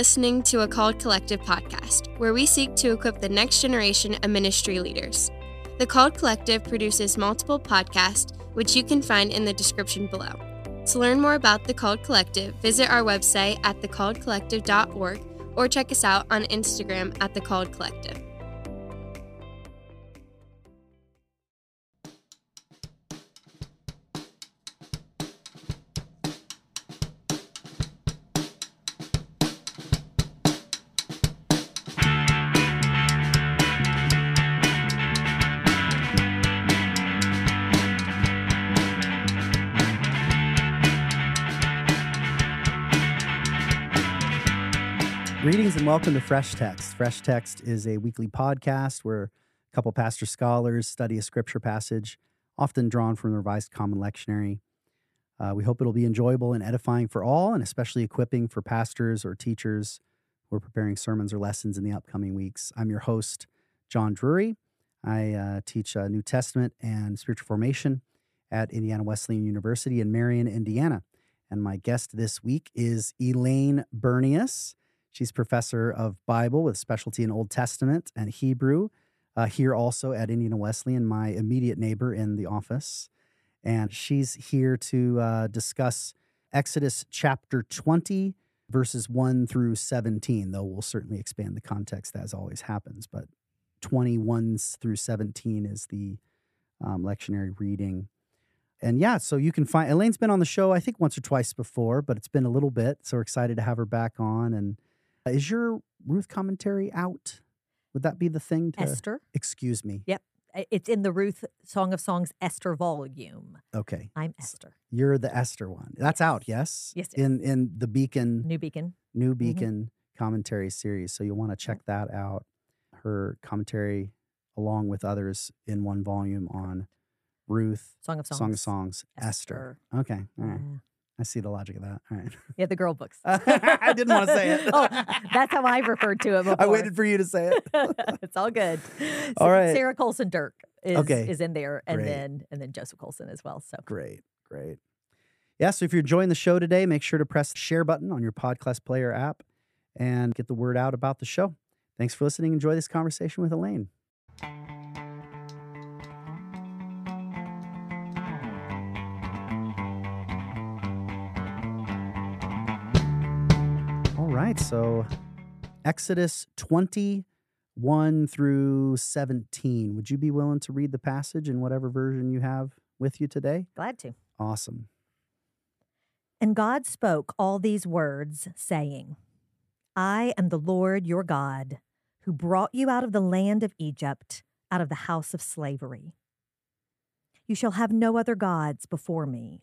listening to a Called Collective podcast, where we seek to equip the next generation of ministry leaders. The Called Collective produces multiple podcasts, which you can find in the description below. To learn more about the Called Collective, visit our website at thecalledcollective.org or check us out on Instagram at The Called Collective. Welcome to Fresh Text. Fresh Text is a weekly podcast where a couple pastor scholars study a scripture passage, often drawn from the Revised Common Lectionary. Uh, we hope it'll be enjoyable and edifying for all, and especially equipping for pastors or teachers who are preparing sermons or lessons in the upcoming weeks. I'm your host, John Drury. I uh, teach uh, New Testament and spiritual formation at Indiana Wesleyan University in Marion, Indiana. And my guest this week is Elaine Bernius. She's professor of Bible with specialty in Old Testament and Hebrew, uh, here also at Indiana Wesleyan, my immediate neighbor in the office. And she's here to uh, discuss Exodus chapter 20, verses 1 through 17, though we'll certainly expand the context as always happens. But 21 through 17 is the um, lectionary reading. And yeah, so you can find Elaine's been on the show, I think, once or twice before, but it's been a little bit. So we're excited to have her back on. And is your Ruth commentary out? Would that be the thing to Esther. Excuse me. Yep. It's in the Ruth Song of Songs Esther volume. Okay. I'm Esther. You're the Esther one. That's out, yes? Yes, In in the Beacon New Beacon. New mm-hmm. Beacon commentary series. So you'll want to check that out. Her commentary along with others in one volume on Ruth, Song of Songs. Song of Songs, Esther. Okay. All right. Yeah. I see the logic of that. All right. Yeah, the girl books. I didn't wanna say it. oh, that's how I referred to it before. I waited for you to say it. it's all good. All Sa- right. Sarah Coleson Derck is, Okay. is in there, and Great. then and then Joseph Coleson as well. So Great, great. Yeah, so if you're enjoying the show today, make sure to press the share button on your podcast player app and get the word out about the show. Thanks for listening. Enjoy this conversation with Elaine. Right, so Exodus 21 through 17. Would you be willing to read the passage in whatever version you have with you today? glad to. Awesome. And God spoke all these words, saying, I am the Lord your God, who brought you out of the land of Egypt, out of the house of slavery. You shall have no other gods before me.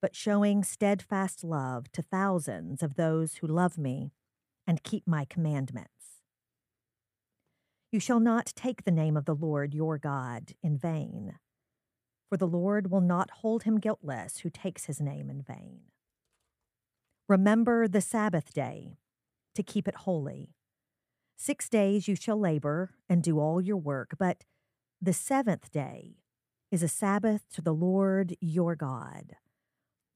but showing steadfast love to thousands of those who love me and keep my commandments. You shall not take the name of the Lord your God in vain, for the Lord will not hold him guiltless who takes his name in vain. Remember the Sabbath day to keep it holy. Six days you shall labor and do all your work, but the seventh day is a Sabbath to the Lord your God.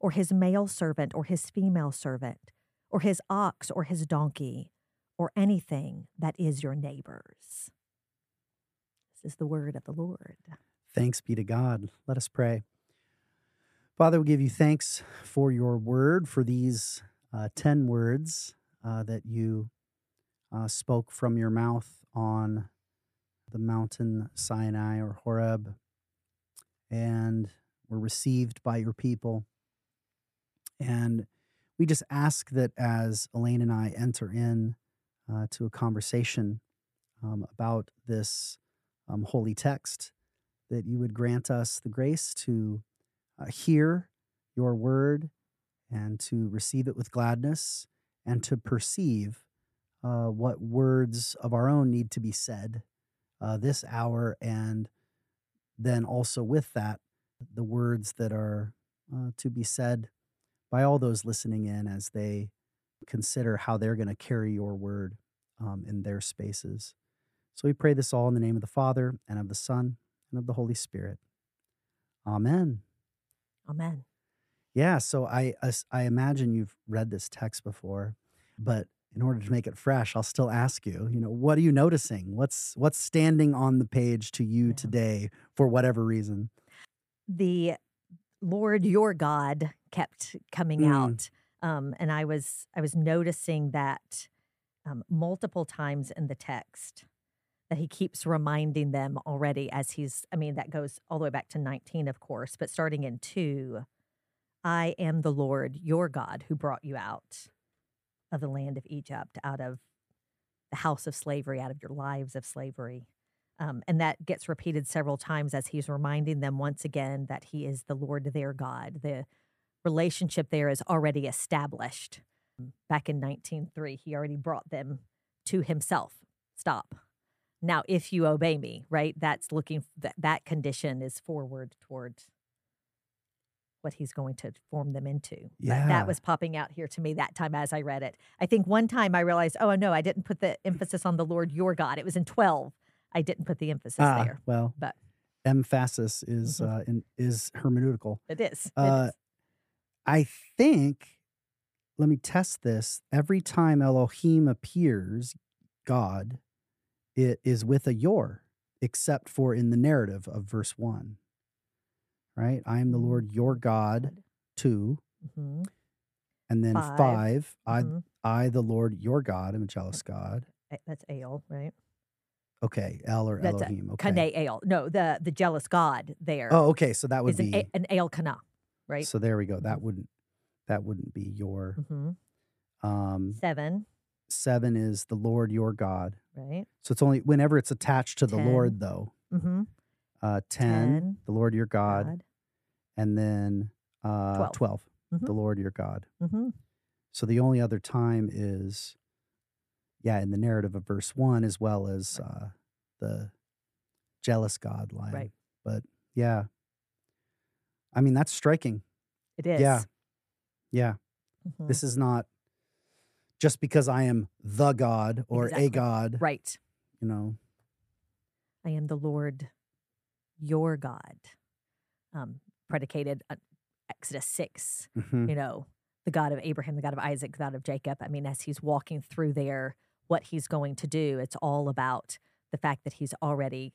or his male servant, or his female servant, or his ox, or his donkey, or anything that is your neighbor's. This is the word of the Lord. Thanks be to God. Let us pray. Father, we give you thanks for your word, for these uh, 10 words uh, that you uh, spoke from your mouth on the mountain Sinai or Horeb and were received by your people. And we just ask that as Elaine and I enter in uh, to a conversation um, about this um, holy text, that you would grant us the grace to uh, hear your word and to receive it with gladness and to perceive uh, what words of our own need to be said uh, this hour. And then also with that, the words that are uh, to be said by all those listening in as they consider how they're going to carry your word um, in their spaces. So we pray this all in the name of the Father and of the Son and of the Holy Spirit. Amen. Amen. Yeah, so I I imagine you've read this text before, but in order to make it fresh, I'll still ask you, you know, what are you noticing? What's what's standing on the page to you Yeah. today for whatever reason? The Lord your God kept coming Mm. out. Um, and I was I was noticing that um, multiple times in the text that he keeps reminding them already as he's I mean that goes all the way back to 19 of course but starting in 2 I am the Lord your God who brought you out of the land of Egypt out of the house of slavery out of your lives of slavery um, and that gets repeated several times as he's reminding them once again that he is the Lord their God. The relationship there is already established. Back in 1903 he already brought them to himself. Stop. Now if you obey me right that's looking that that condition is forward toward what he's going to form them into. But Yeah. that was popping out here to me that time as i read it. I think one time i realized oh no i didn't put the emphasis on the lord your god it was in 12 i didn't put the emphasis Ah, there well, but- emphasis is Mhm. uh, in, is hermeneutical. it is, Uh, is. I think, let me test this. Every time Elohim appears, God, it is with a your, except for in the narrative of verse one. Right? I am the Mm, Lord your God, two. Mhm, And then Five. five, I, mhm. I, the Lord your God, I am a jealous God. That's ale right Okay, El or That's a Elohim. Okay. Kane ale. No, the the jealous god there Oh, okay. So that would an, be. an ale kana, right? So there we go. That Mhm. wouldn't. That wouldn't be your. hmm Um, Seven, seven is the Lord your God. right? So it's only whenever it's attached to the Lord, though. Mm-hmm. Uh, 10, the Lord your God, God. and then uh, 12, Twelve. Mhm. the Lord your God. Mm-hmm. So the only other time is, yeah, in the narrative of verse one, as well as uh, the jealous God line. Right. But yeah, I mean, that's striking. It is. Yeah. Yeah. Mhm. This is not just because I am the God or Exactly. a God, right. you know. I am the Lord, your God. Um, predicated on Exodus six. Mhm. you know, the God of Abraham, the God of Isaac, the God of Jacob. I mean, as he's walking through there, what he's going to do, it's all about the fact that he's already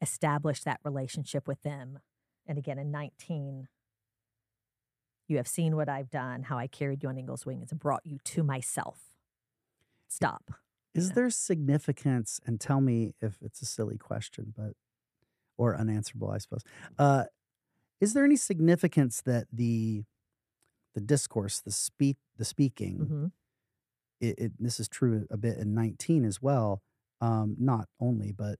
established that relationship with them. And again, in 19, you have seen what I've done, how I carried you on eagle's wings and brought you to myself. Stop. Is Yeah. there significance, and tell me if it's a silly question, but or unanswerable, I suppose. Uh, is there any significance that the the discourse, the speak, the speaking, hmm it, it, this is true a bit in 19 as well. Um, not only, but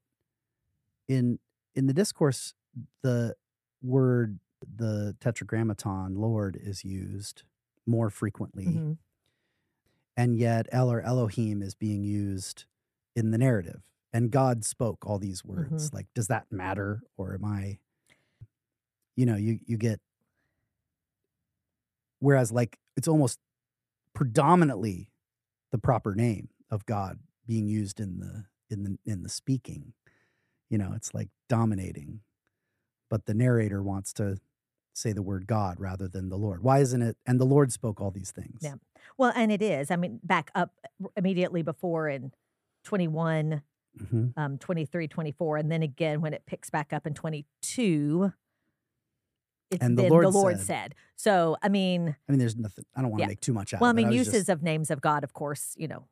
in in the discourse, the word the tetragrammaton Lord is used more frequently, hmm and yet El or Elohim is being used in the narrative. And God spoke all these words. Like, does that matter, or am I? You know, you you get. Whereas, like, it's almost predominantly the proper name of God being used in the in the in the speaking. you know, it's like dominating. But the narrator wants to say the word God rather than the Lord. Why isn't it? And the Lord spoke all these things. Yeah. Well, and it is. I mean, back up immediately before in 21, hmm um, 23, 24, and then again when it picks back up in 22, it's And the then Lord the Lord said- said. So, I mean, I mean, there's nothing. I don't want to Yeah. make too much out. well, I mean, was uses just- of names of God, of course, you know,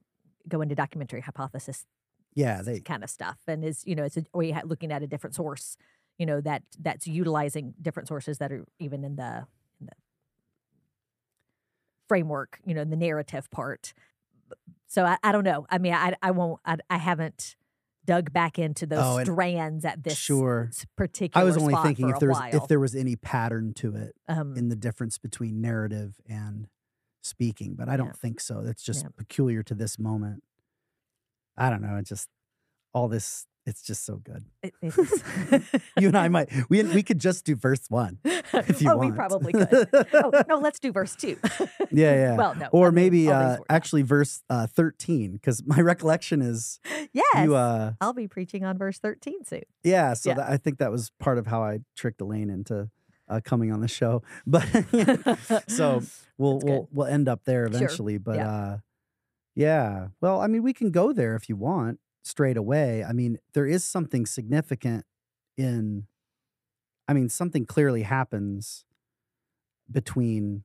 go into documentary hypothesis yeah, they kind of stuff, and is you know, it's a, or you looking at a different source, you know, that that's utilizing different sources that are even in the in the framework, you know, in the narrative part. So I, I don't know. I mean, I I won't. I, I haven't dug back into those Oh, strands at this sure. particular. I was only thinking if there was while. if there was any pattern to it um, in the difference between narrative and speaking, but I don't Yeah. think so. That's just Yeah. peculiar to this moment. I don't know. It's just all this. It's just so good. it- it is. You and I might we we could just do verse one if you oh, want. we probably could. oh, no, let's do verse two. Yeah, yeah. Well, no. or I mean, maybe uh, actually verse uh, thirteen, because my recollection is yes. you. Uh, I'll be preaching on verse 13 soon. yeah, so Yeah. That, I think that was part of how I tricked Elaine into uh, coming on the show. But so we'll we'll we'll end up there Sure. eventually. But Yeah. uh, yeah, well, I mean, we can go there if you want straight away. I mean, there is something significant in. I mean, something clearly happens between.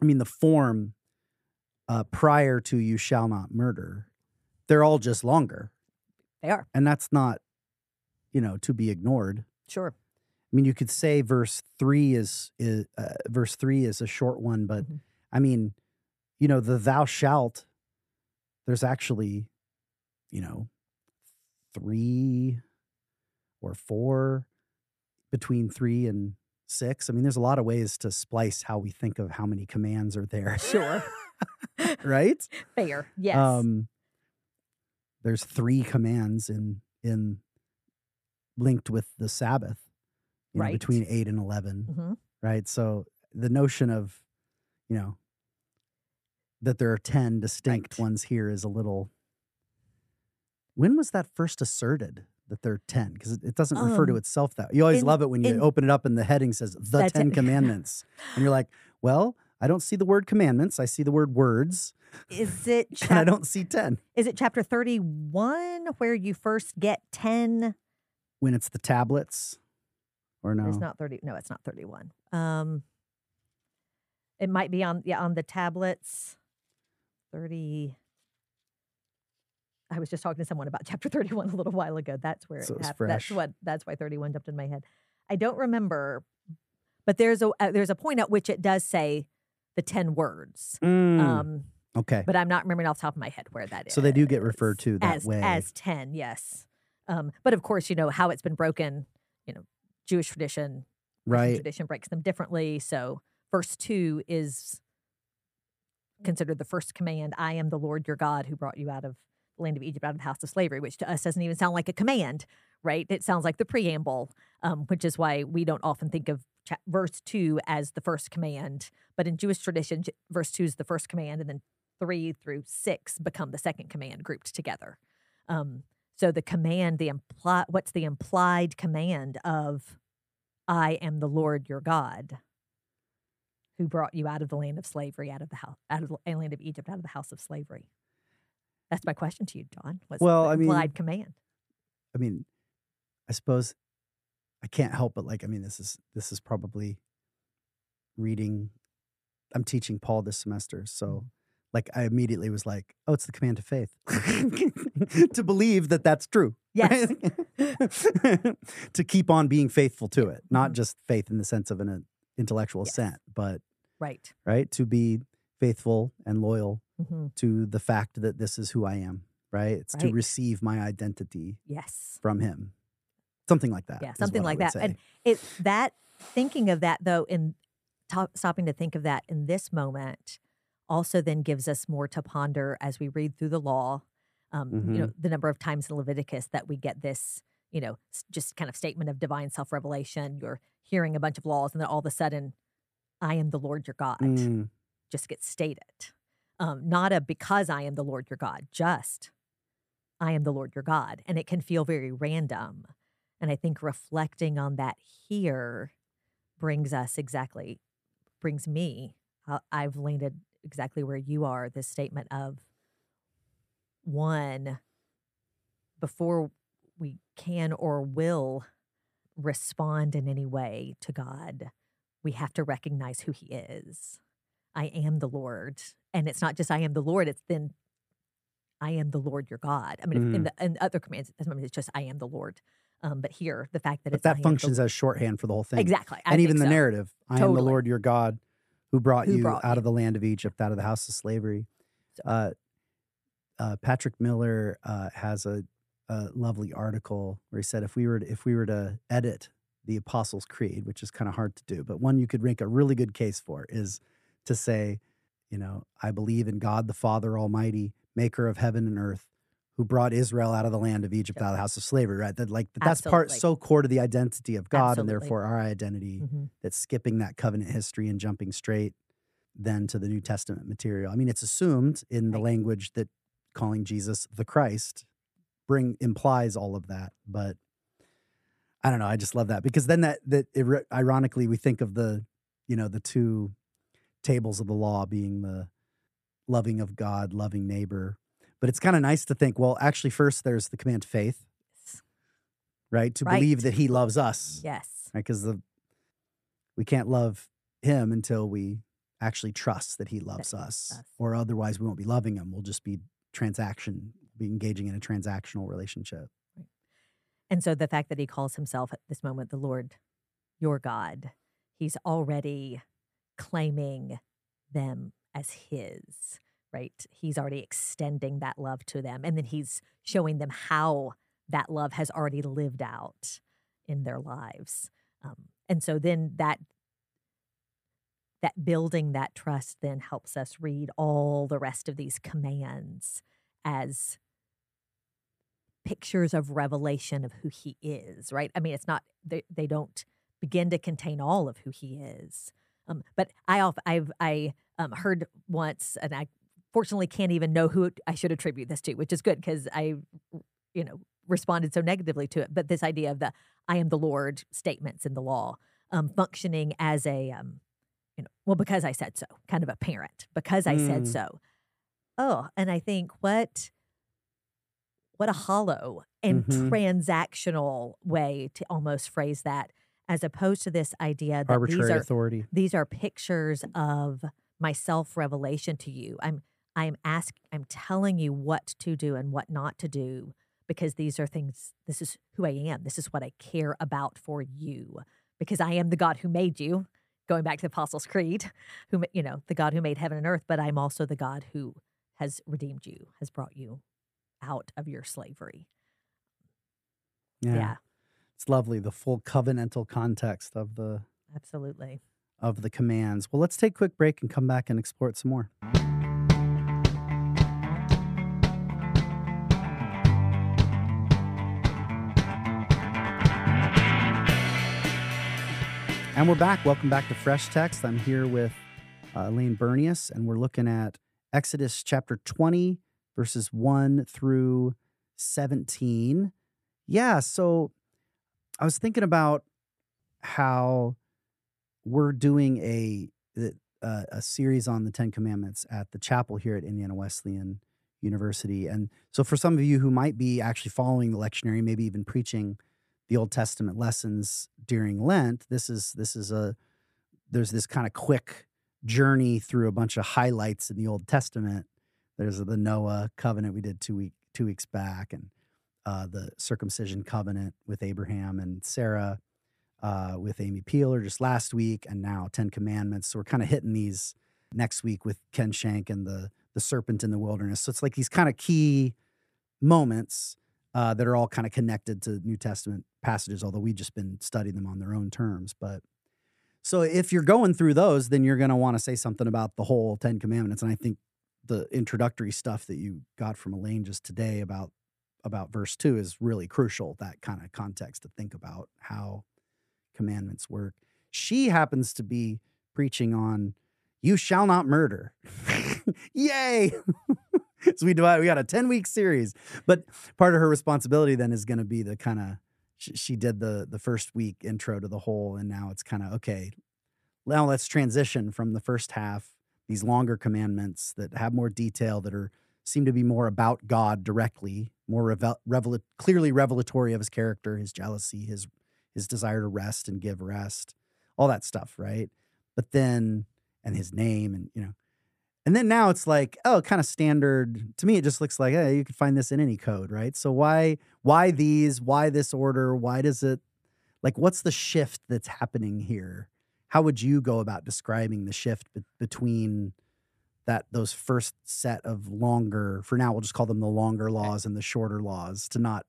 I mean, the form uh, prior to "you shall not murder," they're all just longer, They are. and that's not, you know, to be ignored. Sure. I mean, you could say verse three is is uh, verse three is a short one, but Mhm. I mean, you know, the "thou shalt." There's actually, you know, three or four between three and six. I mean, there's a lot of ways to splice how we think of how many commands are there, Sure. right? Fair. Yes. Um, there's three commands in in linked with the Sabbath, you know, Right. between eight and 11 Mhm. right? So the notion of, you know, that there are ten distinct Right. ones here is a little. When was that first asserted? That there are ten, because it, it doesn't refer to Um, itself that. You always in- love it when you in- open it up and the heading says the That's Ten it. Commandments, and you're like, well, I don't see the word commandments. I see the word words, Is it and I don't see ten. is it chapter 31 where you first get 10? when it's the tablets or no It's not 30. No, it's not 31. Um it might be on yeah, on the tablets. 30 I was just talking to someone about chapter 31 a little while ago. That's where So it happened. That's what that's why 31 jumped in my head. I don't remember, but there's a uh, there's a point at which it does say the 10 words. Mm, Um okay but I'm not remembering off the top of my head where that is. So they do get referred to that as, way. As 10, yes. Um, but of course, you know, how it's been broken, you know, Jewish tradition, right tradition breaks them differently. So verse 2 is considered the first command I am the Lord your God who brought you out of land of Egypt, out of the house of slavery, which to us doesn't even sound like a command, right? It sounds like the preamble, um, which is why we don't often think of verse 2 as the first command. But in Jewish tradition, verse 2 is the first command, and then 3 through 6 become the second command grouped together. Um, so the command, the imply, what's the implied command of I am the Lord your God who brought you out of the land of slavery, out of the house, out of the land of Egypt, out of the house of slavery. That's my question to you, John. What's Well, the I mean- implied command? I mean, I suppose I can't help but like. I mean, this is this is probably reading. I'm teaching Paul this semester, so Mm-hmm. like I immediately was like, "Oh, it's the command of faith to believe that that's true." Yes. right? to keep on being faithful to it, not Mhm. just faith in the sense of an uh, intellectual Yes. assent, but Right. right to be faithful and loyal hmm to the fact that this is who I am. Right? It's to receive my identity Yes. from him. Something like that. Yeah, something like that. say. And it that thinking of that though, in to- stopping to think of that in this moment, also then gives us more to ponder as we read through the law. Um, You Mm-hmm. know, the number of times in Leviticus that we get this, you know, just kind of statement of divine self revelation. You're hearing a bunch of laws, and then all of a sudden, I am the Lord your God. Mm, Just gets stated. Um, not a because I am the Lord your God, just I am the Lord your God. And it can feel very random. And I think reflecting on that here brings us exactly, brings me, uh, I've landed exactly where you are this statement of one, before we can or will respond in any way to God, we have to recognize who He is. I am the Lord. And it's not just I am the Lord, it's then I am the Lord your God. I mean, mm. in, the, in other commands, it's just I am the Lord. Um, but here, the fact that but that functions as shorthand for the whole thing. Exactly. I and even the so. narrative I totally. am the Lord your God who brought who you brought out you. of the land of Egypt, out of the house of slavery. So. Uh, uh, Patrick Miller uh, has a, a, lovely article where he said if we were to, if we were to edit the Apostles' Creed, which is kind of hard to do, but one you could make a really good case for is to say, you know, I believe in God the Father Almighty, Maker of heaven and earth, who brought Israel out of the land of Egypt, out of the house of slavery. Right? That like that's part so core to the identity of God, Absolutely. and therefore our identity. Mm-hmm. That's skipping that covenant history and jumping straight then to the New Testament material. I mean, it's assumed in the language that calling Jesus the Christ bring implies all of that, but I don't know. I just love that because then that that it, ironically we think of the you know the two tables of the law being the loving of God, loving neighbor. But it's kind of nice to think, well, actually, first there's the command faith, right? To right. believe that He loves us, yes, right? Because the we can't love Him until we actually trust that He loves us, us, or otherwise we won't be loving Him. We'll just be transaction, be engaging in a transactional relationship. And so the fact that he calls himself at this moment the Lord your God, he's already claiming them as his, right? He's already extending that love to them. And then he's showing them how that love has already lived out in their lives. Um, and so then that that building that trust then helps us read all the rest of these commands as pictures of revelation of who he is right i mean it's not they, they don't begin to contain all of who he is um, but i i've i um, heard once and i fortunately can't even know who i should attribute this to which is good because i you know responded so negatively to it but this idea of the i am the lord statements in the law um, functioning as a um, you know, well, because I said so, kind of a parent, because I mm. said so. Oh, and I think what what a hollow and mm-hmm. transactional way to almost phrase that, as opposed to this idea that arbitrary these are, authority. These are pictures of my self revelation to you. I'm I'm ask I'm telling you what to do and what not to do because these are things. This is who I am. This is what I care about for you because I am the God who made you going back to the Apostles' Creed, who you know, the God who made heaven and earth, but I'm also the God who has redeemed you, has brought you out of your slavery. Yeah. yeah. It's lovely the full covenantal context of the Absolutely. of the commands. Well, let's take a quick break and come back and explore it some more. And we're back. Welcome back to Fresh Text. I'm here with uh, Elaine Bernius, and we're looking at Exodus chapter 20, verses 1 through 17. Yeah, so I was thinking about how we're doing a uh, a series on the Ten Commandments at the chapel here at Indiana Wesleyan University, and so for some of you who might be actually following the lectionary, maybe even preaching the Old Testament lessons during Lent, this is this is a there's this kind of quick journey through a bunch of highlights in the Old Testament. There's the Noah covenant we did two week two weeks back, and uh, the circumcision covenant with Abraham and Sarah, uh, with Amy Peeler just last week, and now Ten Commandments. So we're kind of hitting these next week with Ken Schenck and the the serpent in the wilderness. So it's like these kind of key moments uh, that are all kind of connected to New Testament passages, although we've just been studying them on their own terms. But so if you're going through those, then you're going to want to say something about the whole Ten Commandments. And I think the introductory stuff that you got from Elaine just today about about verse two is really crucial. That kind of context to think about how commandments work. She happens to be preaching on "You shall not murder." Yay! so we divide. We got a ten week series, but part of her responsibility then is going to be the kind of she, she did the the first week intro to the whole, and now it's kind of okay. Now let's transition from the first half these longer commandments that have more detail that are seem to be more about God directly, more revel, revel, clearly revelatory of his character, his jealousy, his his desire to rest and give rest, all that stuff, right? But then and his name and you know and then now it's like, oh, kind of standard. To me, it just looks like, hey, you could find this in any code, right? So why why these? Why this order? Why does it like what's the shift that's happening here? How would you go about describing the shift be- between that those first set of longer, for now we'll just call them the longer laws and the shorter laws to not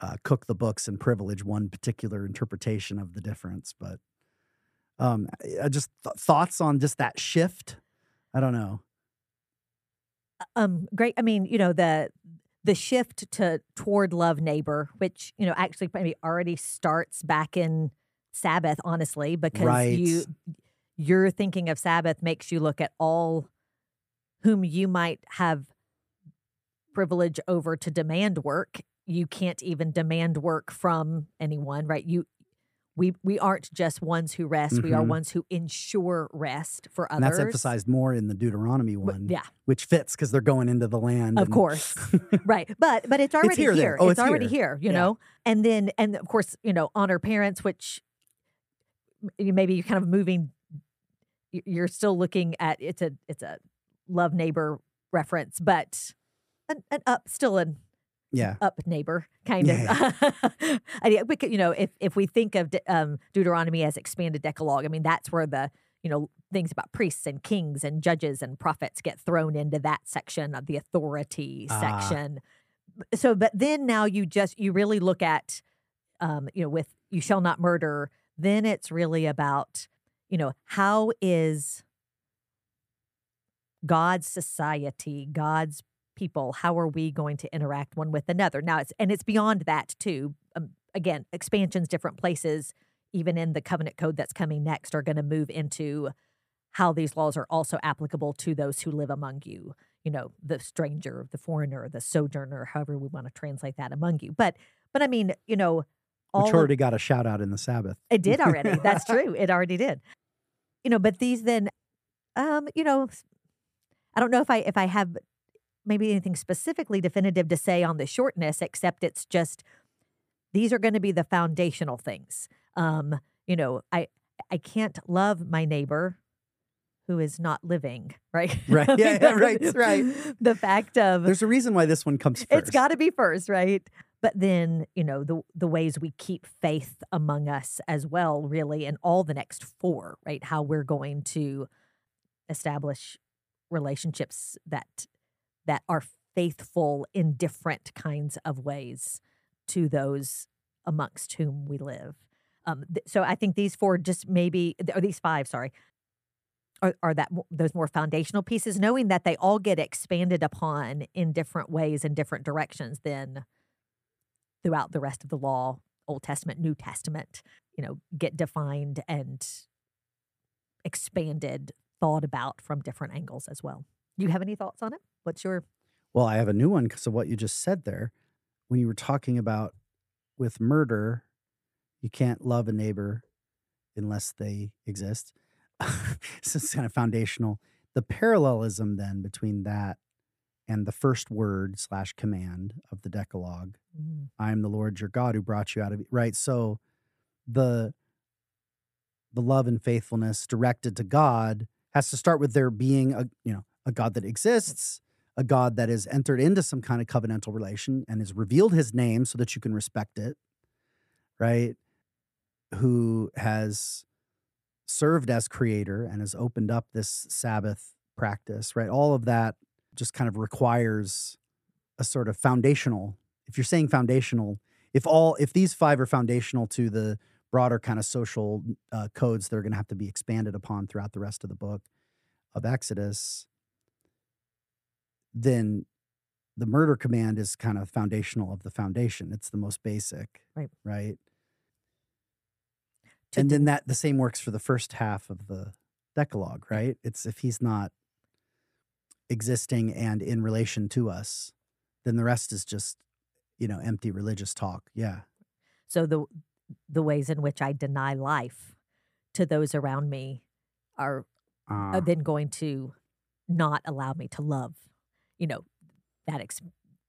uh, cook the books and privilege one particular interpretation of the difference, but um, just th- thoughts on just that shift I don't know. Um, great. I mean, you know, the the shift to toward love neighbor, which, you know, actually maybe already starts back in Sabbath, honestly, because Right. you you're thinking of Sabbath makes you look at all whom you might have privilege over to demand work. You can't even demand work from anyone, right? You we we aren't just ones who rest, we are Mhm. ones who ensure rest for And others. that's emphasized more in the Deuteronomy But- one, yeah, which fits because they're going into the land. Of and- course. right. But but it's already here, there. Oh, it's, it's already here. here, you Yeah. know. And then and of course, you know, honor parents, which maybe you're kind of moving you're still looking at it's a it's a love neighbor reference, but an, an up still an yeah. up neighbor kind Yeah, of I mean, you know if if we think of De- um, deuteronomy as expanded decalogue i mean that's where the you know things about priests and kings and judges and prophets get thrown into that section of the authority Ah. section so but then now you just you really look at um you know with you shall not murder then it's really about you know how is god's society god's people how are we going to interact one with another? Now it's and it's beyond that too um, again expansions different places even in the covenant code that's coming next are going to move into how these laws are also applicable to those who live among you you know the stranger the foreigner the sojourner however we want to translate that among you. But but i mean you know all Which of- already got a shout out in the Sabbath. it did already. That's true. It already did. You know, but these then, um, you know, I don't know if I if I have maybe anything specifically definitive to say on the shortness, except it's just these are going to be the foundational things. Um, you know, I I can't love my neighbor who is not living, right? Right. Yeah, yeah, right, right. The fact of There's a reason why this one comes first. it's got to be first, right? But then, you know, the the ways we keep faith among us as well, really, in all the next four, right? How we're going to establish relationships that that are faithful in different kinds of ways to those amongst whom we live. Um, th- so I think these four just maybe, or these five, sorry, are, are that those more foundational pieces, knowing that they all get expanded upon in different ways in different directions than throughout the rest of the law, Old Testament, New Testament, you know, get defined and expanded, thought about from different angles as well. Do You have any thoughts on it? What's your Well, I have a new one because of what you just said there. When you were talking about with murder, you can't love a neighbor unless they exist. this is kind of foundational. The parallelism then between that and the first word slash command of the Decalogue, Mm, I am the Lord your God who brought you out of right. So the the love and faithfulness directed to God has to start with there being a you know a God that exists, a God that has entered into some kind of covenantal relation and has revealed his name so that you can respect it, right? Who has served as creator and has opened up this Sabbath practice, right? All of that just kind of requires a sort of foundational. If you're saying foundational, if all if these five are foundational to the broader kind of social uh, codes that are going to have to be expanded upon throughout the rest of the book of Exodus, then the murder command is kind of foundational of the foundation. It's the most basic, Right. Right. to and do- then that the same works for the first half of the Decalogue, right? It's if he's not existing and in relation to us, then the rest is just, you know, empty religious talk. Yeah. So the the ways in which I deny life to those around me are Uh, then going to not allow me to love. You know, that ex-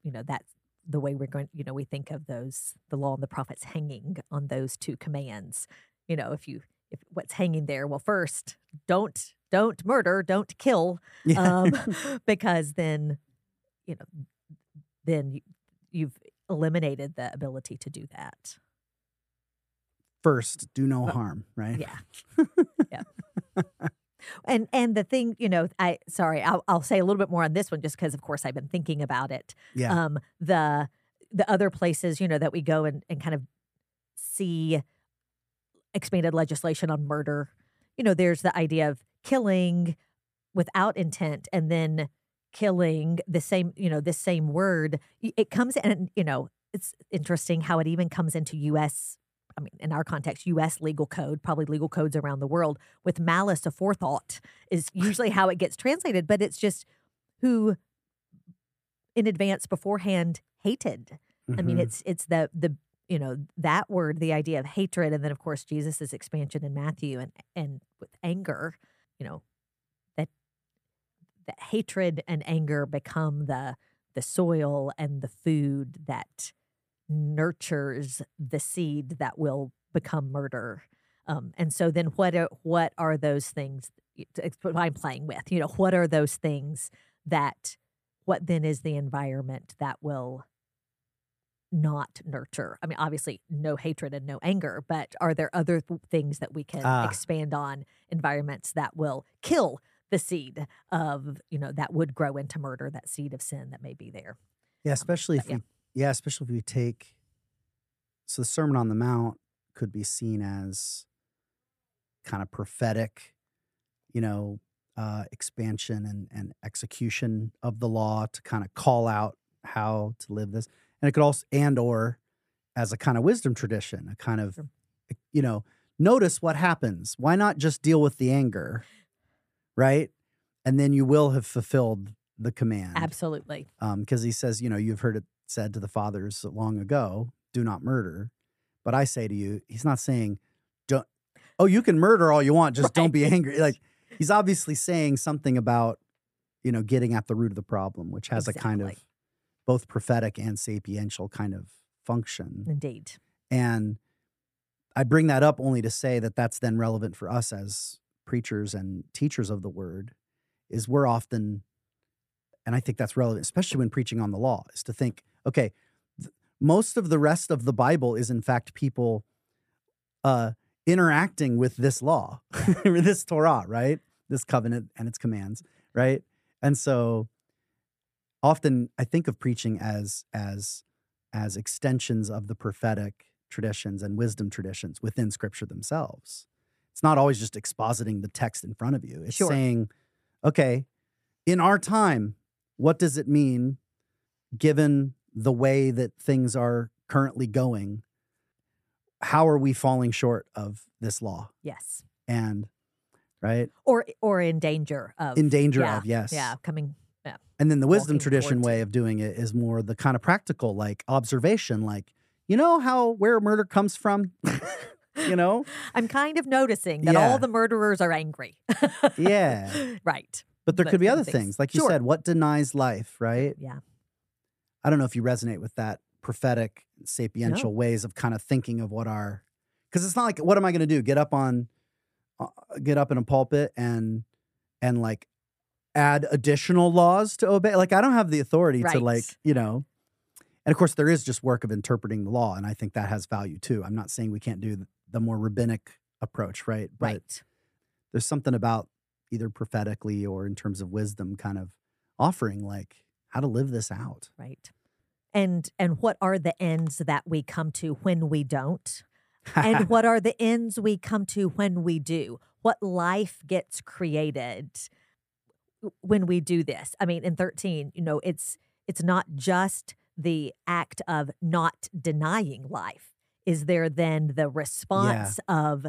you know that the way we're going. You know, we think of those the law and the prophets hanging on those two commands. You know, if you if what's hanging there, well, first don't don't murder, don't kill, um, because then you know then you, you've eliminated the ability to do that. First, do no Well, harm, right? Yeah. yeah. And and the thing, you know, I sorry, I'll, I'll say a little bit more on this one just because, of course, I've been thinking about it. Yeah. Um, the the other places, you know, that we go and, and kind of see expanded legislation on murder. You know, there's the idea of killing without intent and then killing the same, you know, this same word. It comes and you know, it's interesting how it even comes into U.S. I mean, in our context, U.S. legal code, probably legal codes around the world, with malice aforethought is usually how it gets translated. But it's just who, in advance, beforehand, hated. I mean, Mhm. it's it's the the you know that word, the idea of hatred, and then of course Jesus's expansion in Matthew and and with anger, you know, that that hatred and anger become the the soil and the food that nurtures the seed that will become murder. Um, and so then what are what are those things I'm playing with? You know, what are those things that what then is the environment that will not nurture? I mean, obviously no hatred and no anger, but are there other th- things that we can Ah. expand on environments that will kill the seed of, you know, that would grow into murder, that seed of sin that may be there? Yeah, especially if but yeah. we yeah, especially if we take so the Sermon on the Mount could be seen as kind of prophetic, you know, uh, expansion and, and execution of the law to kind of call out how to live this. And it could also and or as a kind of wisdom tradition, a kind of Sure. Eh, you know, notice what happens. Why not just deal with the anger? Right? And then you will have fulfilled the command Absolutely. Um, because he says, you know, you've heard it said to the fathers long ago, do not murder. But I say to you, he's not saying, don't, oh, you can murder all you want, just don't be angry. Like he's obviously saying something about, you know, getting at the root of the problem, which has a kind of Exactly. Both prophetic and sapiential kind of function. Indeed. And I bring that up only to say that that's then relevant for us as preachers and teachers of the word, is we're often, and I think that's relevant, especially when preaching on the law, is to think, okay, th- most of the rest of the Bible is in fact people uh, interacting with this law, this Torah, right? This covenant and its commands, right? And so often I think of preaching as as as extensions of the prophetic traditions and wisdom traditions within scripture themselves. It's not always just expositing the text in front of you. It's Sure. saying, okay, in our time, what does it mean given the way that things are currently going? How are we falling short of this law? Yes. And right? Or or in danger of In danger yeah, of, yes. Yeah, coming And then the wisdom walking tradition way of doing it is more the kind of practical, like observation, like, you know how where murder comes from? you know? I'm kind of noticing that Yeah. all the murderers are angry. Yeah. right. But there Those could be other things. things. Like you Sure. said, what denies life, right? Yeah. I don't know if you resonate with that prophetic, sapiential ways of kind of thinking of what our because it's not like what am I going to do? Get up on, uh, get up in a pulpit and and like add additional laws to obey. Like I don't have the authority to like you know. And of course, there is just work of interpreting the law, and I think that has value too. I'm not saying we can't do the, more rabbinic approach, right? But Right. there's something about either prophetically or in terms of wisdom, kind of offering like how to live this out. Right. And and what are the ends that we come to when we don't? and what are the ends we come to when we do? What life gets created when we do this? I mean, in 13, you know, it's it's not just the act of not denying life. Is there then the response of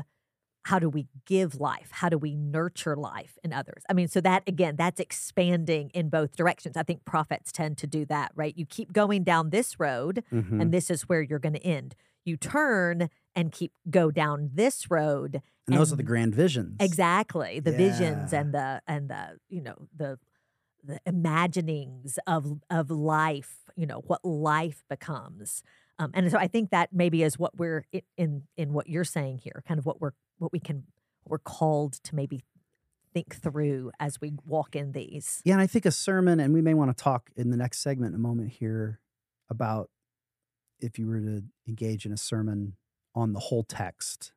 how do we give life? How do we nurture life in others? I mean, so that again, that's expanding in both directions. I think prophets tend to do that, right? You keep going down this road, Mhm. and this is where you're going to end. You turn and keep go down this road. and those are the grand visions. Exactly. The visions and the and the, you know, the the imaginings of of life, you know, what life becomes. Um, and so I think that maybe is what we're i- in in what you're saying here, kind of what we're what we can what we're called to maybe think through as we walk in these. Yeah, and I think a sermon, and we may want to talk in the next segment a moment here about if you were to engage in a sermon on the whole text.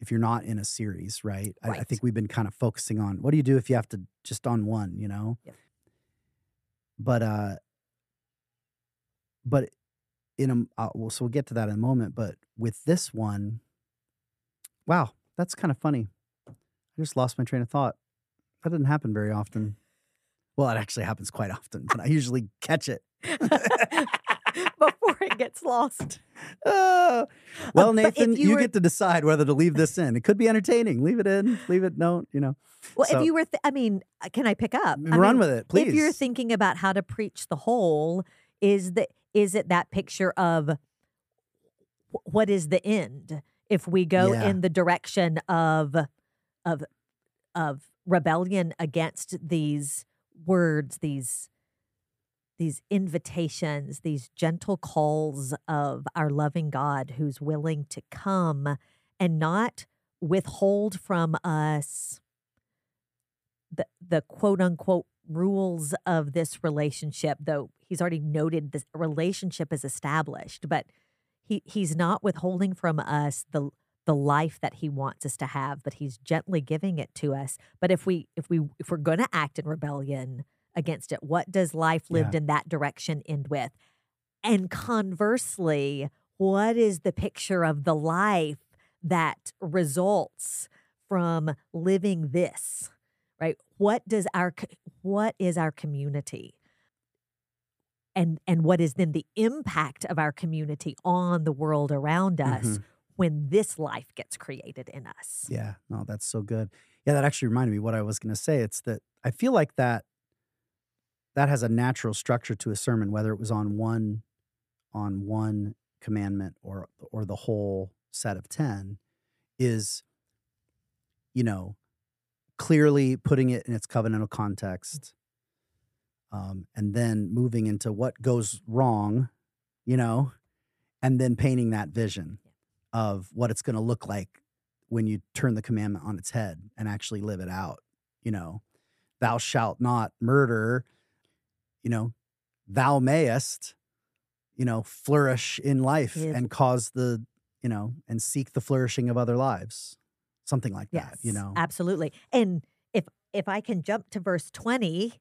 If you're not in a series, right? I, I think we've been kind of focusing on what do you do if you have to just on one, you know? Yep. But uh but in a uh, well, so we'll get to that in a moment. But with this one, wow, that's kind of funny. I just lost my train of thought. That doesn't happen very often. Well, it actually happens quite often, but I usually catch it. Before it gets lost. Oh. Well, if Nathan, you you, were- get to decide whether to leave this in. It could be entertaining. Leave it in. Leave it. No, you know. Well, So- if you were, th- I mean, uh, can I pick up? I Run mean, with it, please. If you're thinking about how to preach the whole, is the is it that picture of what is the end? If we go Yeah. in the direction of of of rebellion against these words, these these invitations, these gentle calls of our loving God who's willing to come and not withhold from us the the quote unquote rules of this relationship though he's already noted this relationship is established but he he's not withholding from us the the life that he wants us to have but he's gently giving it to us. But if we if we if we're going to act in rebellion against it what does life lived Yeah. in that direction end with and conversely what is the picture of the life that results from living this right what does our what is our community and and what is then the impact of our community on the world around us Mhm. when this life gets created in us Yeah, no, that's so good. Yeah, that actually reminded me what I was going to say. It's that I feel like that that has a natural structure to a sermon, whether it was on one on one commandment or or the whole set of ten, is you know clearly putting it in its covenantal context, um, and then moving into what goes wrong, you know, and then painting that vision of what it's going to look like when you turn the commandment on its head and actually live it out. You know, thou shalt not murder, you know, thou mayest, you know, flourish in life and cause the, you know, and seek the flourishing of other lives. Something like yes that, you know. absolutely and if if i can jump to verse 20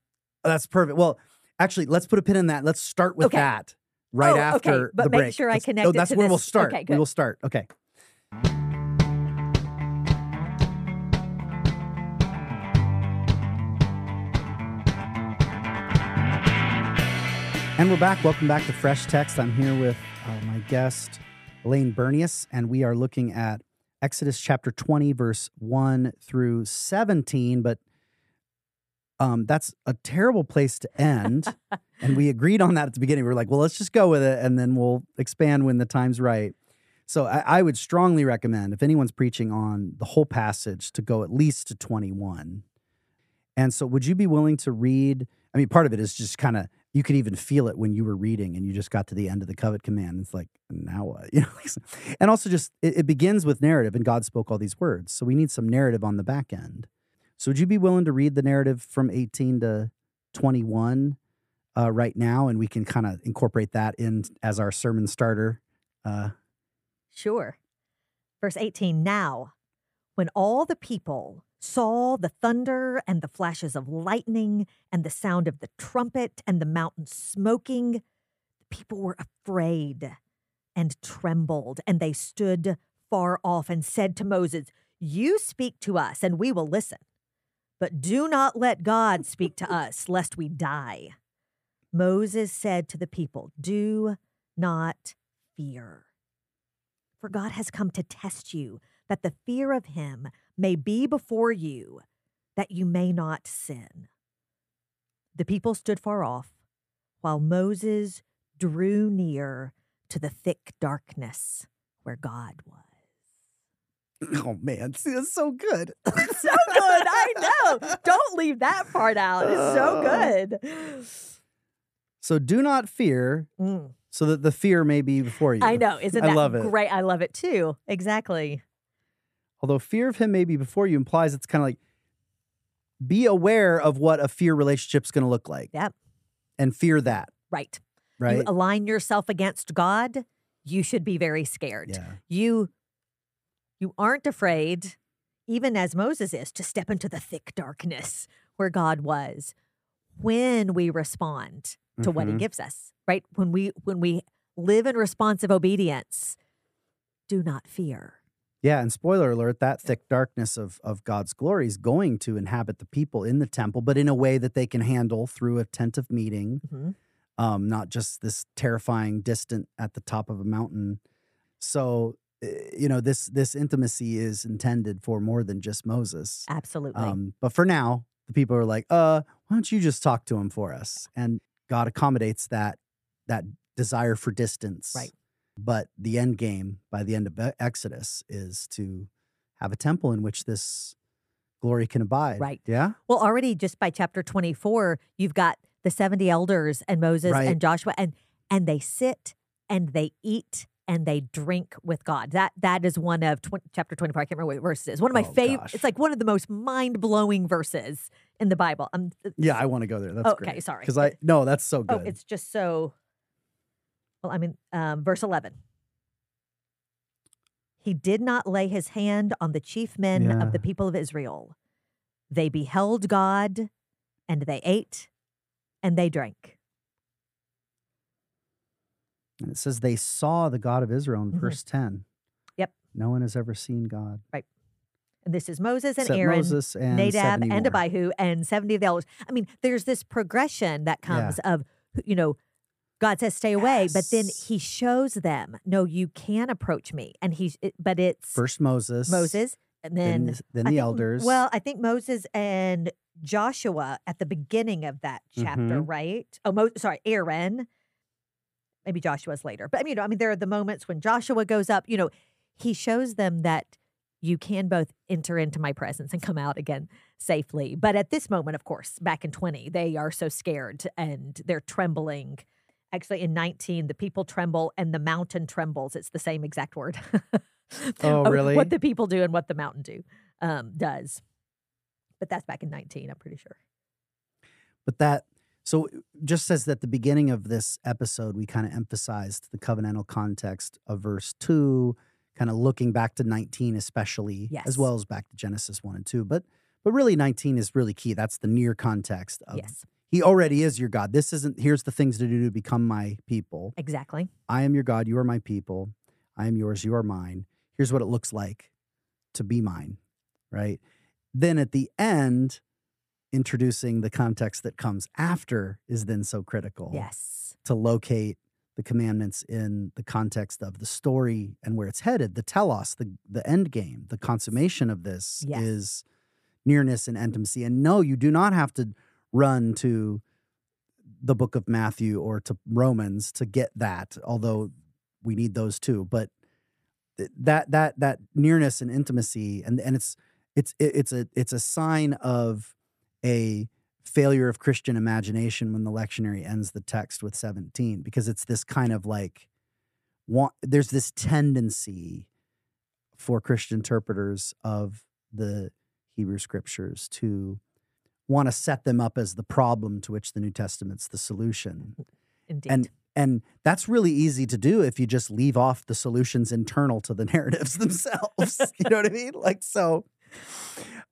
That's perfect. Well, actually, let's put a pin in that. Let's start with Okay. that right Oh, okay, after but the make break. sure I connect oh, that's where we'll start. Okay, We will start. Okay. And we're back. Welcome back to Fresh Text. I'm here with uh, my guest, Elaine Bernius, and we are looking at Exodus chapter 20, verse 1 through 17. But um, that's a terrible place to end. and we agreed on that at the beginning. We were like, well, let's just go with it and then we'll expand when the time's right. So I, I would strongly recommend if anyone's preaching on the whole passage to go at least to 21. And so would you be willing to read? I mean, part of it is just kind of you could even feel it when you were reading and you just got to the end of the covet command. It's like, now what? You know, and also just it, it begins with narrative, and God spoke all these words. So we need some narrative on the back end. So would you be willing to read the narrative from 18 to 21 uh, right now, and we can kind of incorporate that in as our sermon starter? Uh, Sure. Verse 18 Now, when all the people saw the thunder and the flashes of lightning and the sound of the trumpet and the mountain smoking, the people were afraid and trembled, and they stood far off and said to Moses, You speak to us, and we will listen. But do not let God speak to us, lest we die. Moses said to the people, Do not fear. For God has come to test you, that the fear of him may be before you, that you may not sin. The people stood far off, while Moses drew near to the thick darkness where God was. Oh man, see, that's so good. so good. I know. Don't leave that part out. It's so good. So do not fear, Mm, so that the fear may be before you. I know. Isn't I that love it. great? I love it too. Exactly. Although fear of him may be before you implies it's kind of like be aware of what a fear relationship's going to look like. Yep. And fear that, Right. right? You align yourself against God, you should be very scared. yeah. You you aren't afraid, even as Moses is, to step into the thick darkness where God was when we respond to what he Mhm. gives us. Right? When we when we live in responsive obedience, do not fear. Yeah, and spoiler alert, that thick darkness of of God's glory is going to inhabit the people in the temple, but in a way that they can handle through a tent of meeting, Mhm. um, not just this terrifying distant at the top of a mountain. So, eh, you know, this this intimacy is intended for more than just Moses. Absolutely. Um, but for now, the people are like, uh, why don't you just talk to him for us? And God accommodates that that desire for distance. Right. But the end game by the end of Exodus is to have a temple in which this glory can abide. Right. Yeah. Well, already just by chapter 24, you've got the 70 elders and Moses Right. and Joshua and and they sit and they eat and they drink with God. That that is one of 20, chapter 24. I can't remember what verse it is. One of my Oh, favorite. It's like one of the most mind-blowing verses in the Bible. Um, Yeah, I want to go there. That's Oh, great. okay, sorry. Because I no, that's so oh, good. it's just so Well, I mean, um, verse 11. He did not lay his hand on the chief men Yeah. of the people of Israel. They beheld God and they ate and they drank. and it says they saw the God of Israel in Mhm. verse 10. Yep. No one has ever seen God. Right. And this is Moses and Except Aaron, Moses and Nadab and. Abihu, and 70 of the elders. I mean, there's this progression that Yeah. comes of, you know, God says, stay away, but then he shows them, no, you can approach me. And he's, it, but it's First Moses. Moses, and Then, then, the- then the think- elders. Well, I think Moses and Joshua at the beginning of that chapter, Mhm. right? Oh, Mo- sorry, Aaron. Maybe Joshua's later, but I mean, you know, I mean, there are the moments when Joshua goes up. You know, he shows them that you can both enter into my presence and come out again safely. But at this moment, of course, back in twenty, they are so scared and they're trembling. Actually, in nineteen, the people tremble and the mountain trembles. It's the same exact word. Oh, really? What the people do and what the mountain do um, does. But that's back in 19, I'm pretty sure. But that so just as at the beginning of this episode, we kind of emphasized the covenantal context of verse two, kind of looking back to 19 especially, Yes. as well as back to Genesis one and two. But but really 19 is really key. That's the near context of yes, he already is your God. This isn't here's the things to do to become my people. exactly. I am your God, you are my people. I am yours, you are mine. Here's what it looks like to be mine, right? Then at the end, introducing the context that comes after is then so critical Yes. to locate the commandments in the context of the story and where it's headed. The telos, the the end game, the consummation of this Yes. is nearness and intimacy. And no, you do not have to run to the book of Matthew or to Romans to get that, although we need those too. But that that that nearness and intimacy and and it's it's it's a it's a sign of a failure of Christian imagination when the lectionary ends the text with 17 because it's this kind of like want there's this tendency for Christian interpreters of the Hebrew scriptures to want to set them up as the problem to which the New Testament's the solution. Indeed. And and that's really easy to do if you just leave off the solutions internal to the narratives themselves. you know what I mean? Like so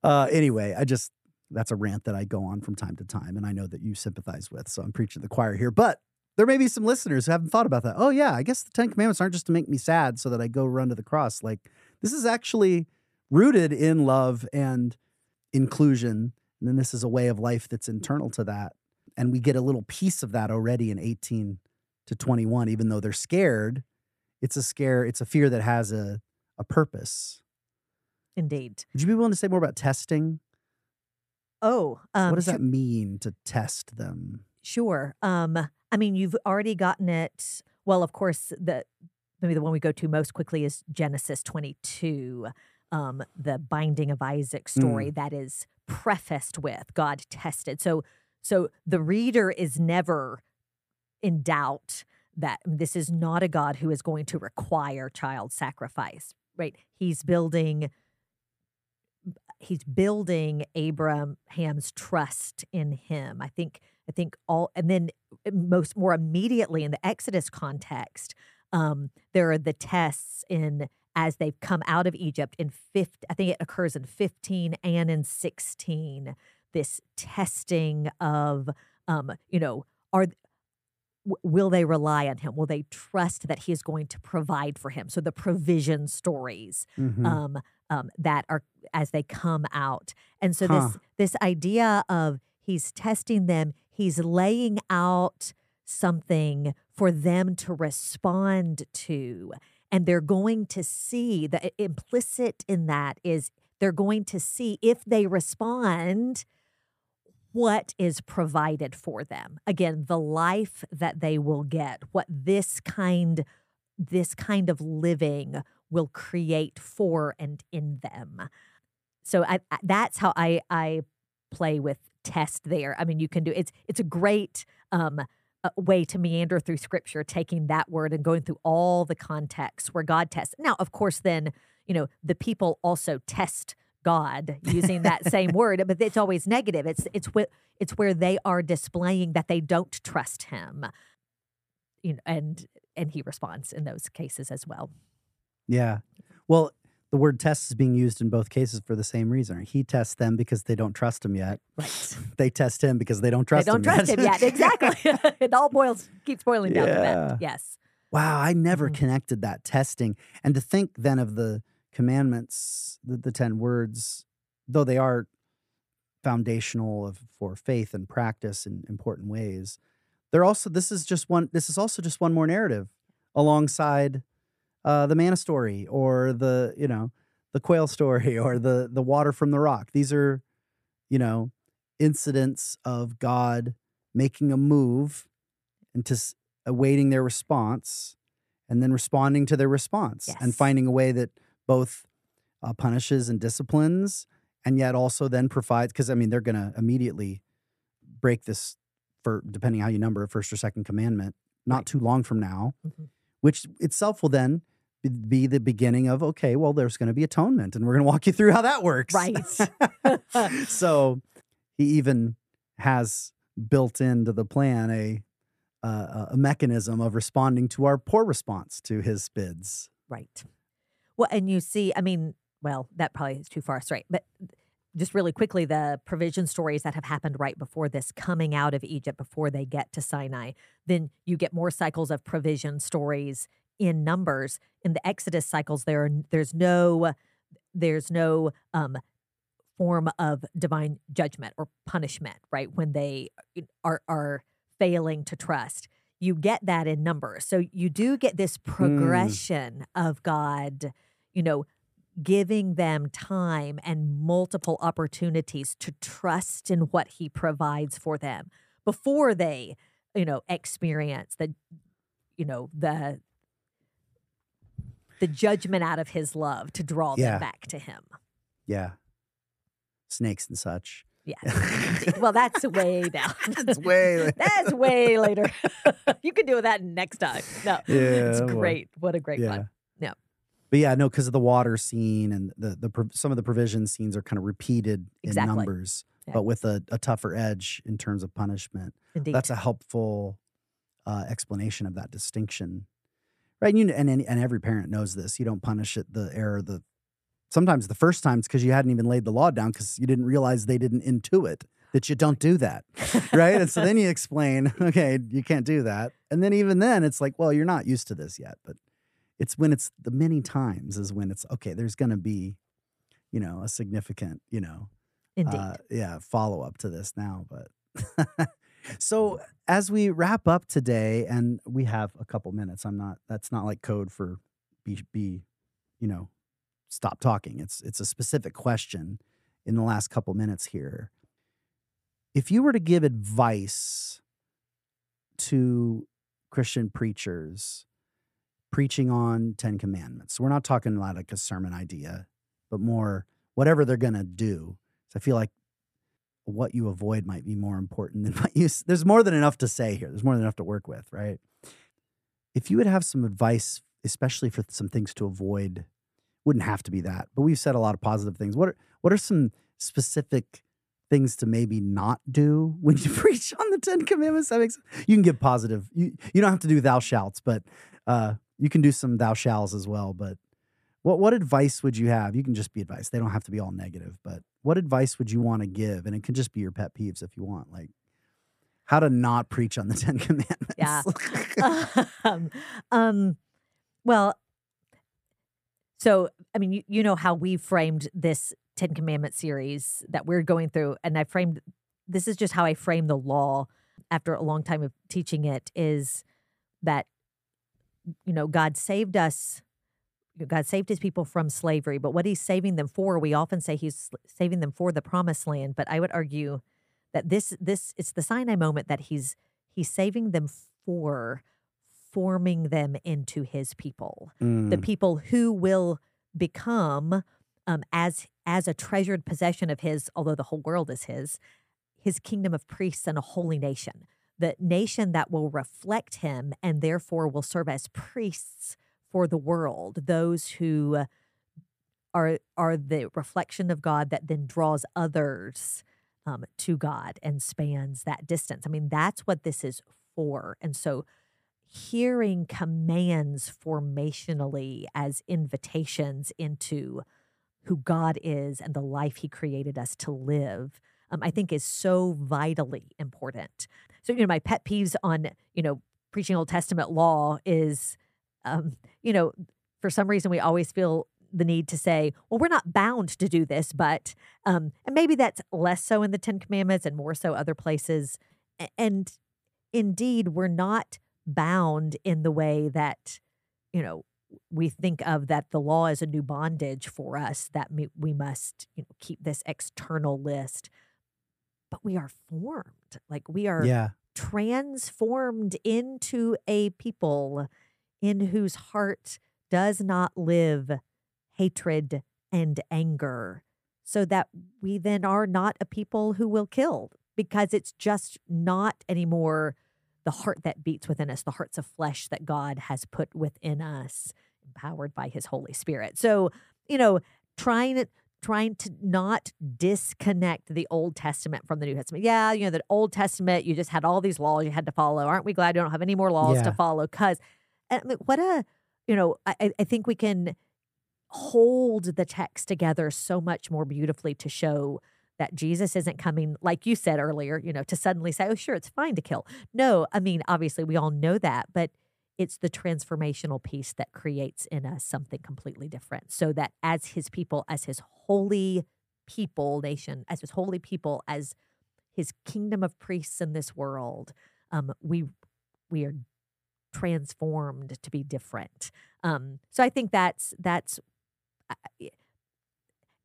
uh anyway, I just that's a rant that I go on from time to time and I know that you sympathize with. So I'm preaching to the choir here, but there may be some listeners who haven't thought about that. Oh yeah, I guess the 10 commandments aren't just to make me sad so that I go run to the cross. Like this is actually rooted in love and inclusion. And then this is a way of life that's internal to that. And we get a little piece of that already in 18 to 21, even though they're scared. It's a scare, it's a fear that has a, a purpose. Indeed. Would you be willing to say more about testing? Oh, um, what does sure- that mean to test them? Sure. Um, I mean, you've already gotten it. Well, of course, the maybe the one we go to most quickly is Genesis 22, um, the binding of Isaac story that is prefaced with God tested. So, so the reader is never in doubt that this is not a God who is going to require child sacrifice. Right? He's building. He's building Abraham's trust in him. I think I think all, and then uh, most more immediately in the Exodus context, um, there are the tests in as they've come out of Egypt in 15, I think it occurs in 15 and in 16, this testing of, um, you know, are, w- will they rely on him? Will they trust that he is going to provide for him? So the provision stories Mhm. um, um, that are as they come out. And so Huh. this this idea of he's testing them, he's laying out something for them to respond to, and they're going to see that implicit in that is they're going to see if they respond what is provided for them. Again the life that they will get what this kind this kind of living will create for and in them. So I, that's how i i play with test there. I mean you can do it's it's a great um way to meander through scripture taking that word and going through all the contexts where god tests. Now of course then you know the people also test god using that same word but it's always negative. It's it's wh- it's where they are displaying that they don't trust him you know and and he responds in those cases as well. Yeah. Well, the word test is being used in both cases for the same reason. He tests them because they don't trust him yet. right They test him because they don't trust they don't him trust yet. him yet exactly it all boils keeps boiling down to that yes Wow, I never Mhm. connected that testing. And to think then of the commandments, the, the 10 words, though they are foundational of for faith and practice in important ways, they're also this is just one this is also just one more narrative alongside uh the manna story or the, you know, the quail story or the the water from the rock. These are, you know, incidents of God making a move and s- awaiting their response and then responding to their response and finding a way that both uh, punishes and disciplines and yet also then provides because i mean they're going to immediately break this for depending how you number it first or second commandment not Right. too long from now Mhm. which itself will then be- the beginning of okay well there's going to be atonement and we're going to walk you through how that works Right. so he even has built into the plan a uh, a mechanism of responding to our poor response to his bids. Right. Well, and you see, I mean, well, that probably is too far straight, but just really quickly, the provision stories that have happened right before this coming out of Egypt before they get to Sinai, then you get more cycles of provision stories in numbers. In the Exodus cycles, there are, there's no there's no um, form of divine judgment or punishment, right? When they are are failing to trust. You get that in numbers. So you do get this progression of God, you know, giving them time and multiple opportunities to trust in what he provides for them before they, you know, experience the you know, the the judgment out of his love to draw Yeah. them back to him. Yeah. Snakes and such. Yeah. well, that's way down. That's way That's way later. you can do that next time. No, it's Yeah, well, great. What a great yeah. one. Yeah. But yeah, no, because of the water scene and the the some of the provision scenes are kind of repeated Exactly. in numbers, Yeah. but with a, a tougher edge in terms of punishment. Indeed. That's a helpful uh, explanation of that distinction, right? And, you, and and and every parent knows this. You don't punish it the error the sometimes the first time it's because you hadn't even laid the law down because you didn't realize they didn't intuit that you don't do that, right? and so then you explain, okay, you can't do that, and then even then it's like, well, you're not used to this yet, but it's when it's the many times is when it's okay. There's going to be, you know, a significant, you know, Indeed. uh, yeah, follow up to this now. But so as we wrap up today, and we have a couple minutes, I'm not. That's not like code for be be, you know, stop talking. It's it's a specific question in the last couple minutes here. If you were to give advice to Christian preachers preaching on 10 commandments. We're not talking like a sermon idea, but more whatever they're to do. So I feel like what you avoid might be more important than what you there's more than enough to say here. There's more than enough to work with, right? If you would have some advice especially for some things to avoid, wouldn't have to be that. But we've said a lot of positive things. What are what are some specific things to maybe not do when you preach on the Ten Commandments? That makes you can give positive. You you don't have to do thou shalt, but uh, you can do some thou shalls as well. But what what advice would you have? You can just be advice. They don't have to be all negative, but what advice would you want to give? And it can just be your pet peeves if you want, like how to not preach on the Ten Commandments. Yeah. um, um, well, so I mean, you, you know how we framed this Ten Commandment series that we're going through, and I framed this is just how I frame the law after a long time of teaching it is that you know God saved us God saved his people from slavery, but what he's saving them for, we often say he's saving them for the promised land, but I would argue that this this it's the Sinai moment that he's he's saving them for forming them into his people, mm. the people who will become um, as as a treasured possession of his, although the whole world is his, his kingdom of priests and a holy nation, the nation that will reflect him and therefore will serve as priests for the world, those who are are the reflection of God that then draws others um, to God and spans that distance. I mean, that's what this is for, and so hearing commands formationally as invitations into who God is and the life He created us to live, um, I think is so vitally important. So, you know, my pet peeves on, you know, preaching Old Testament law is, um, you know, for some reason we always feel the need to say, well, we're not bound to do this, but, um, and maybe that's less so in the Ten Commandments and more so other places. And indeed, we're not bound in the way that, you know, we think of that the law is a new bondage for us, that we must you know, keep this external list. But we are formed, like we are yeah. transformed into a people in whose heart does not live hatred and anger, so that we then are not a people who will kill because it's just not anymore the heart that beats within us, the hearts of flesh that God has put within us, empowered by his Holy Spirit. So, you know, trying trying to not disconnect the Old Testament from the New Testament. Yeah, you know, the Old Testament, you just had all these laws you had to follow. Aren't we glad you don't have any more laws yeah. to follow? Mean, what a, you know, I, I think we can hold the text together so much more beautifully to show that Jesus isn't coming, like you said earlier, you know, to suddenly say, oh, sure, it's fine to kill. No, I mean, obviously, we all know that, but it's the transformational piece that creates in us something completely different. So that as his people, as his holy people nation, as his holy people, as his kingdom of priests in this world, um, we we are transformed to be different. Um, so I think that's that's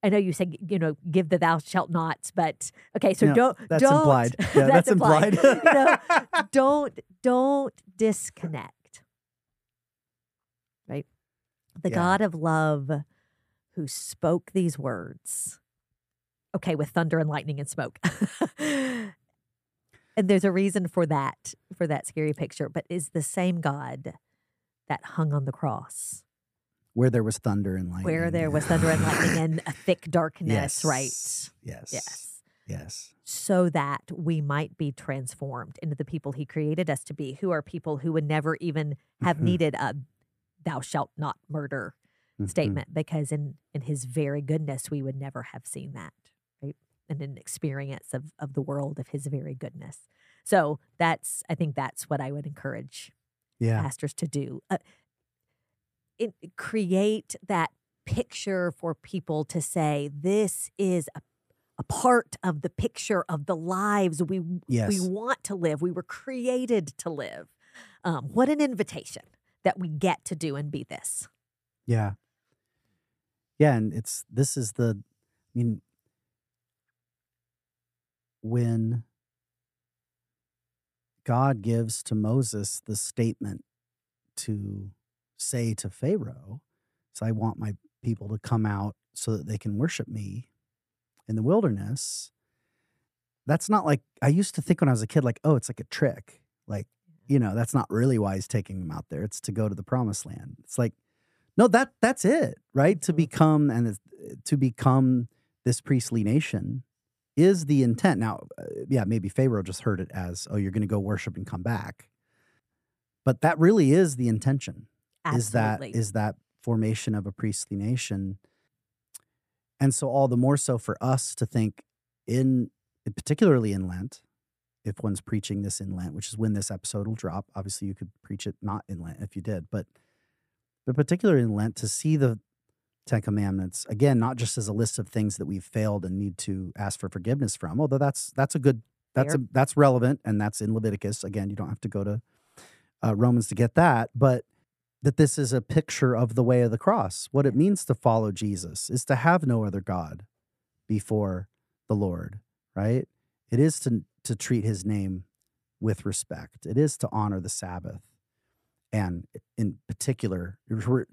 I know you said you know give the thou shalt nots, but okay, so don't that's don't implied. Yeah, that's, that's implied. implied. you know, don't don't disconnect. Right, the yeah. God of love, who spoke these words. Okay, with thunder and lightning and smoke. and there's a reason for that, for that scary picture, but is the same God that hung on the cross where there was thunder and lightning. Where there was thunder and lightning and a thick darkness, yes. right? Yes. Yes. Yes. So that we might be transformed into the people he created us to be, who are people who would never even have mm-hmm. needed a thou shalt not murder mm-hmm. statement because in in his very goodness we would never have seen that? And an experience of of the world of his very goodness. So that's I think that's what I would encourage yeah. pastors to do. Uh, it, create that picture for people to say this is a, a part of the picture of the lives we yes. we want to live we were created to live um, what an invitation that we get to do and be this yeah Yeah, and it's this is the I mean when God gives to Moses the statement to say to Pharaoh, so I want my people to come out so that they can worship me in the wilderness. That's not like I used to think when I was a kid, like, oh, it's like a trick. Like, you know, that's not really why he's taking them out there. It's to go to the promised land. It's like, no, that that's it, right? To Mhm. become and to become this priestly nation is the intent. Now, uh, yeah, maybe Pharaoh just heard it as, oh, you're going to go worship and come back. But that really is the intention is that Absolutely. is that formation of a priestly nation and so all the more so for us to think in particularly in lent if one's preaching this in lent which is when this episode will drop obviously you could preach it not in lent if you did but but particularly in lent to see the ten commandments again not just as a list of things that we've failed and need to ask for forgiveness from although that's that's a good that's a that's relevant and that's in leviticus again you don't have to go to uh, romans to get that but that this is a picture of the way of the cross. What it means to follow Jesus is to have no other God before the Lord, right? It is to, to treat his name with respect, it is to honor the Sabbath. And in particular,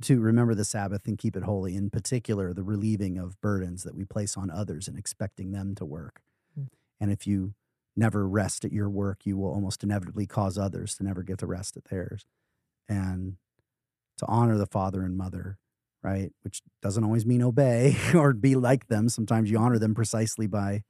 to remember the Sabbath and keep it holy, in particular, the relieving of burdens that we place on others and expecting them to work. Mm. And if you never rest at your work, you will almost inevitably cause others to never get the rest at theirs. And to honor the father and mother, right? Which doesn't always mean obey or be like them. Sometimes you honor them precisely by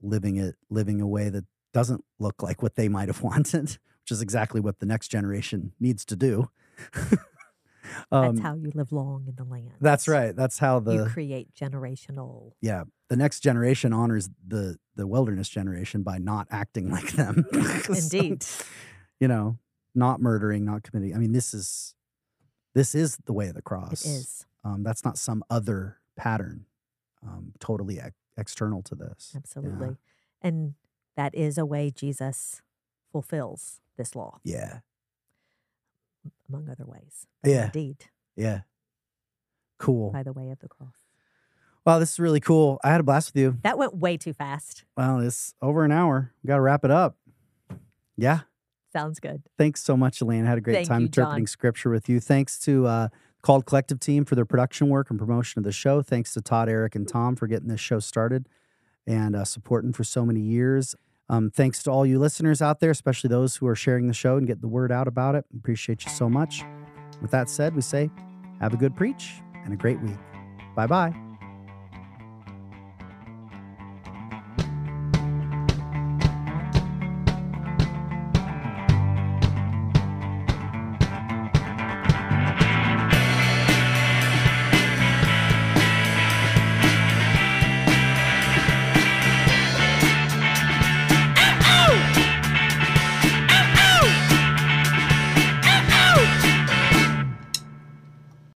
living it, living a way that doesn't look like what they might have wanted, which is exactly what the next generation needs to do. That's how you live long in the land. Um, That's right. That's how the you create generational. yeah the next generation honors the the wilderness generation by not acting like them. So, Indeed. you know, not murdering, not committing. I mean, this is this is the way of the cross. It is. Um, that's not some other pattern, um, totally ex- external to this. Absolutely. And that is a way Jesus fulfills this law, Yeah. among other ways. Yeah. Indeed, Yeah. Cool. by the way of the cross. Wow, this is really cool. I had a blast with you. That went way too fast. Well, it's over an hour. We got to wrap it up. Yeah. Sounds good. Thanks so much, Elaine. I had a great Thank time you, interpreting John. scripture with you. Thanks to uh, Called Collective Team for their production work and promotion of the show. Thanks to Todd, Eric, and Tom for getting this show started and uh, supporting for so many years. Um, thanks to all you listeners out there, especially those who are sharing the show and getting the word out about it. Appreciate you so much. With that said, we say have a good preach and a great week. Bye bye.